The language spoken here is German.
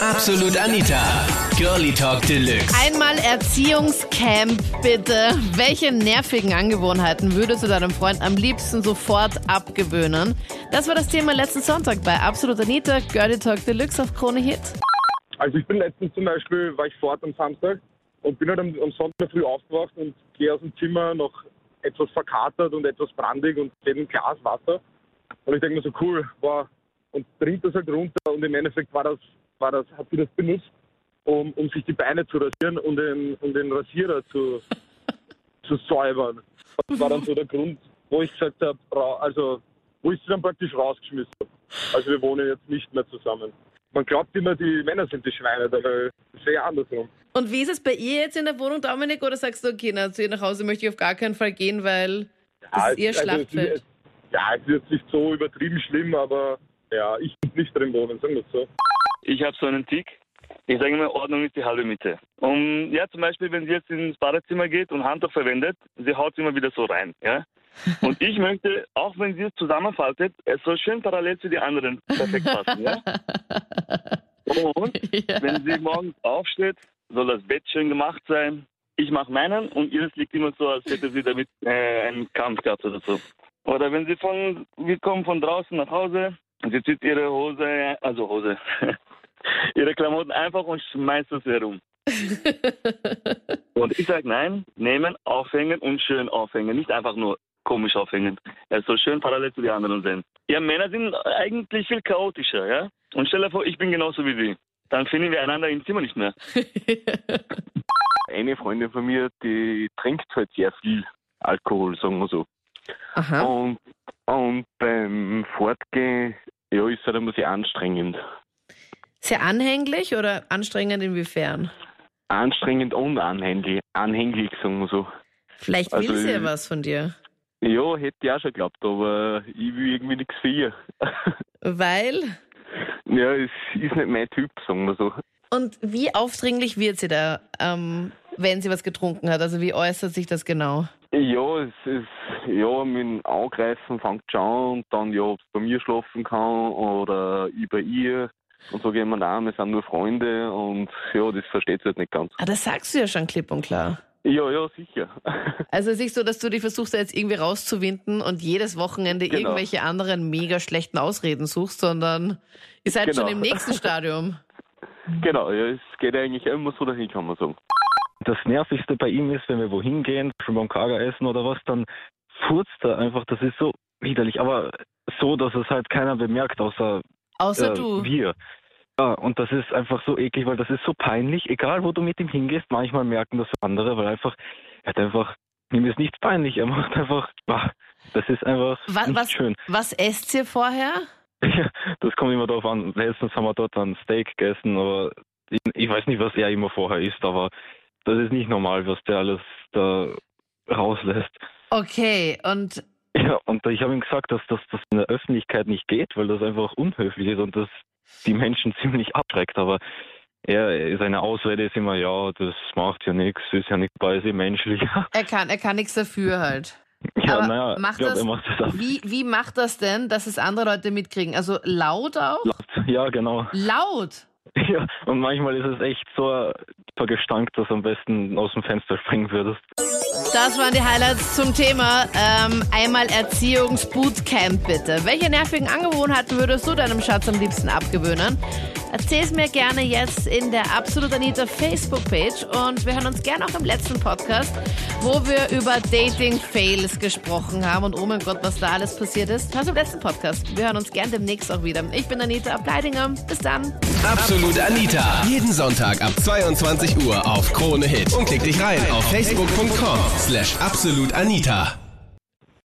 Absolut Anita. Girlie Talk Deluxe. Einmal Erziehungscamp, bitte. Welche nervigen Angewohnheiten würdest du deinem Freund am liebsten sofort abgewöhnen? Das war das Thema letzten Sonntag bei Absolut Anita, Girlie Talk Deluxe auf Krone Hit. Also ich bin letztens zum Beispiel, war ich fort am Samstag und bin halt am, am Sonntag früh aufgewacht und gehe aus dem Zimmer noch etwas verkatert und etwas brandig und sehe ein Glas Wasser. Und ich denke mir so, cool, wow. Und trinkt das halt runter und im Endeffekt war das, war das, hat sie das benutzt, um, um sich die Beine zu rasieren und den, um den Rasierer zu, zu säubern. Das war dann so der Grund, wo ich gesagt habe, also wo ich sie dann praktisch rausgeschmissen habe. Also wir wohnen jetzt nicht mehr zusammen. Man glaubt immer, die Männer sind die Schweine, dabei ist eher andersrum. Und wie ist es bei ihr jetzt in der Wohnung, Dominik? Oder sagst du, okay, na, zu ihr nach Hause möchte ich auf gar keinen Fall gehen, weil das ist ihr also es Schlachtfeld? ist- ja, es ist jetzt nicht so übertrieben schlimm, aber ja, ich will nicht drin wohnen, sagen wir es so. Ich habe so einen Tick. Ich sage immer, Ordnung ist die halbe Miete. Und ja, zum Beispiel, wenn sie jetzt ins Badezimmer geht und Handtuch verwendet, sie haut es immer wieder so rein. Ja? Und ich möchte, auch wenn sie es zusammenfaltet, es soll schön parallel zu den anderen perfekt passen. Ja? Und Ja. wenn sie morgens aufsteht, soll das Bett schön gemacht sein. Ich mache meinen und ihres liegt immer so, als hätte sie damit äh, einen Kampf gehabt oder so. Oder wenn sie von, wir kommen von draußen nach Hause, sie zieht ihre Hose, also Hose, ihre Klamotten einfach und schmeißt es herum. Und ich sage nein, nehmen, aufhängen und schön aufhängen, nicht einfach nur komisch aufhängen. Es soll schön parallel zu den anderen sein. Ja, Männer sind eigentlich viel chaotischer, ja? Und stell dir vor, ich bin genauso wie sie. Dann finden wir einander im Zimmer nicht mehr. eine Freundin von mir, die trinkt halt sehr viel Alkohol, sagen wir so. Aha. Und, und beim Fortgehen, ja, ist halt immer sehr anstrengend. Sehr anhänglich oder anstrengend inwiefern? Anstrengend und anhänglich, anhänglich, sagen wir so. Vielleicht will Also, sie ja was von dir. Ja, hätte ich auch schon geglaubt, aber ich will irgendwie nichts für ihr. Weil? ja, es ist nicht mein Typ, sagen wir so. Und wie aufdringlich wird sie da, ähm, wenn sie was getrunken hat? Also wie äußert sich das genau? Ja, es ist, ja, mit dem Angreifen fängt schon an und dann, ja, ob es bei mir schlafen kann oder bei ihr. Und so gehen wir an, wir sind nur Freunde und ja, das versteht sie halt nicht ganz. Ah, das sagst du ja schon klipp und klar. Ja, ja, sicher. Also es ist nicht so, dass du dich versuchst, jetzt irgendwie rauszuwinden und jedes Wochenende Genau. irgendwelche anderen mega schlechten Ausreden suchst, sondern ihr seid Genau. schon im nächsten Stadium. genau, ja, es geht eigentlich immer so dahin, kann man sagen. Das Nervigste bei ihm ist, wenn wir wohin gehen, schon beim Kager essen oder was, dann furzt er einfach. Das ist so widerlich, aber so, dass es halt keiner bemerkt, außer Außer äh, du. wir. Ja, und das ist einfach so eklig, weil das ist so peinlich. Egal, wo du mit ihm hingehst, manchmal merken das andere, weil einfach, er hat einfach, ihm ist nichts peinlich. Er macht einfach, ah, das ist einfach Was, nicht was, schön. was esst ihr vorher? Ja, das kommt immer darauf an. Letztens haben wir dort ein Steak gegessen, aber ich, ich weiß nicht, was er immer vorher isst, aber das ist nicht normal, was der alles da rauslässt. Okay, und Ja, und ich habe ihm gesagt, dass das, das in der Öffentlichkeit nicht geht, weil das einfach unhöflich ist und das die Menschen ziemlich abschreckt. Aber er, seine Ausrede ist immer, ja, das macht ja nichts, ist ja nicht bei, eh menschlich. er kann, er kann nichts dafür halt. ja, Aber naja, macht ich glaube, das- er macht das auch. Wie, wie macht das denn, dass es andere Leute mitkriegen? Also laut auch? Ja, genau. Laut! Ja, und manchmal ist es echt so ein Gestank, dass du am besten aus dem Fenster springen würdest. Das waren die Highlights zum Thema ähm, einmal Erziehungsbootcamp bitte. Welche nervigen Angewohnheiten würdest du deinem Schatz am liebsten abgewöhnen? Erzähl's mir gerne jetzt in der Absolut Anita Facebook-Page und wir hören uns gerne auch im letzten Podcast, wo wir über Dating-Fails gesprochen haben und oh mein Gott, was da alles passiert ist. Also im letzten Podcast. Wir hören uns gerne demnächst auch wieder. Ich bin Anita Ableidinger. Bis dann. Absolut Anita. Jeden Sonntag ab 22 Uhr auf Krone Hit. Und klick dich rein auf facebook.com slash absolutanita.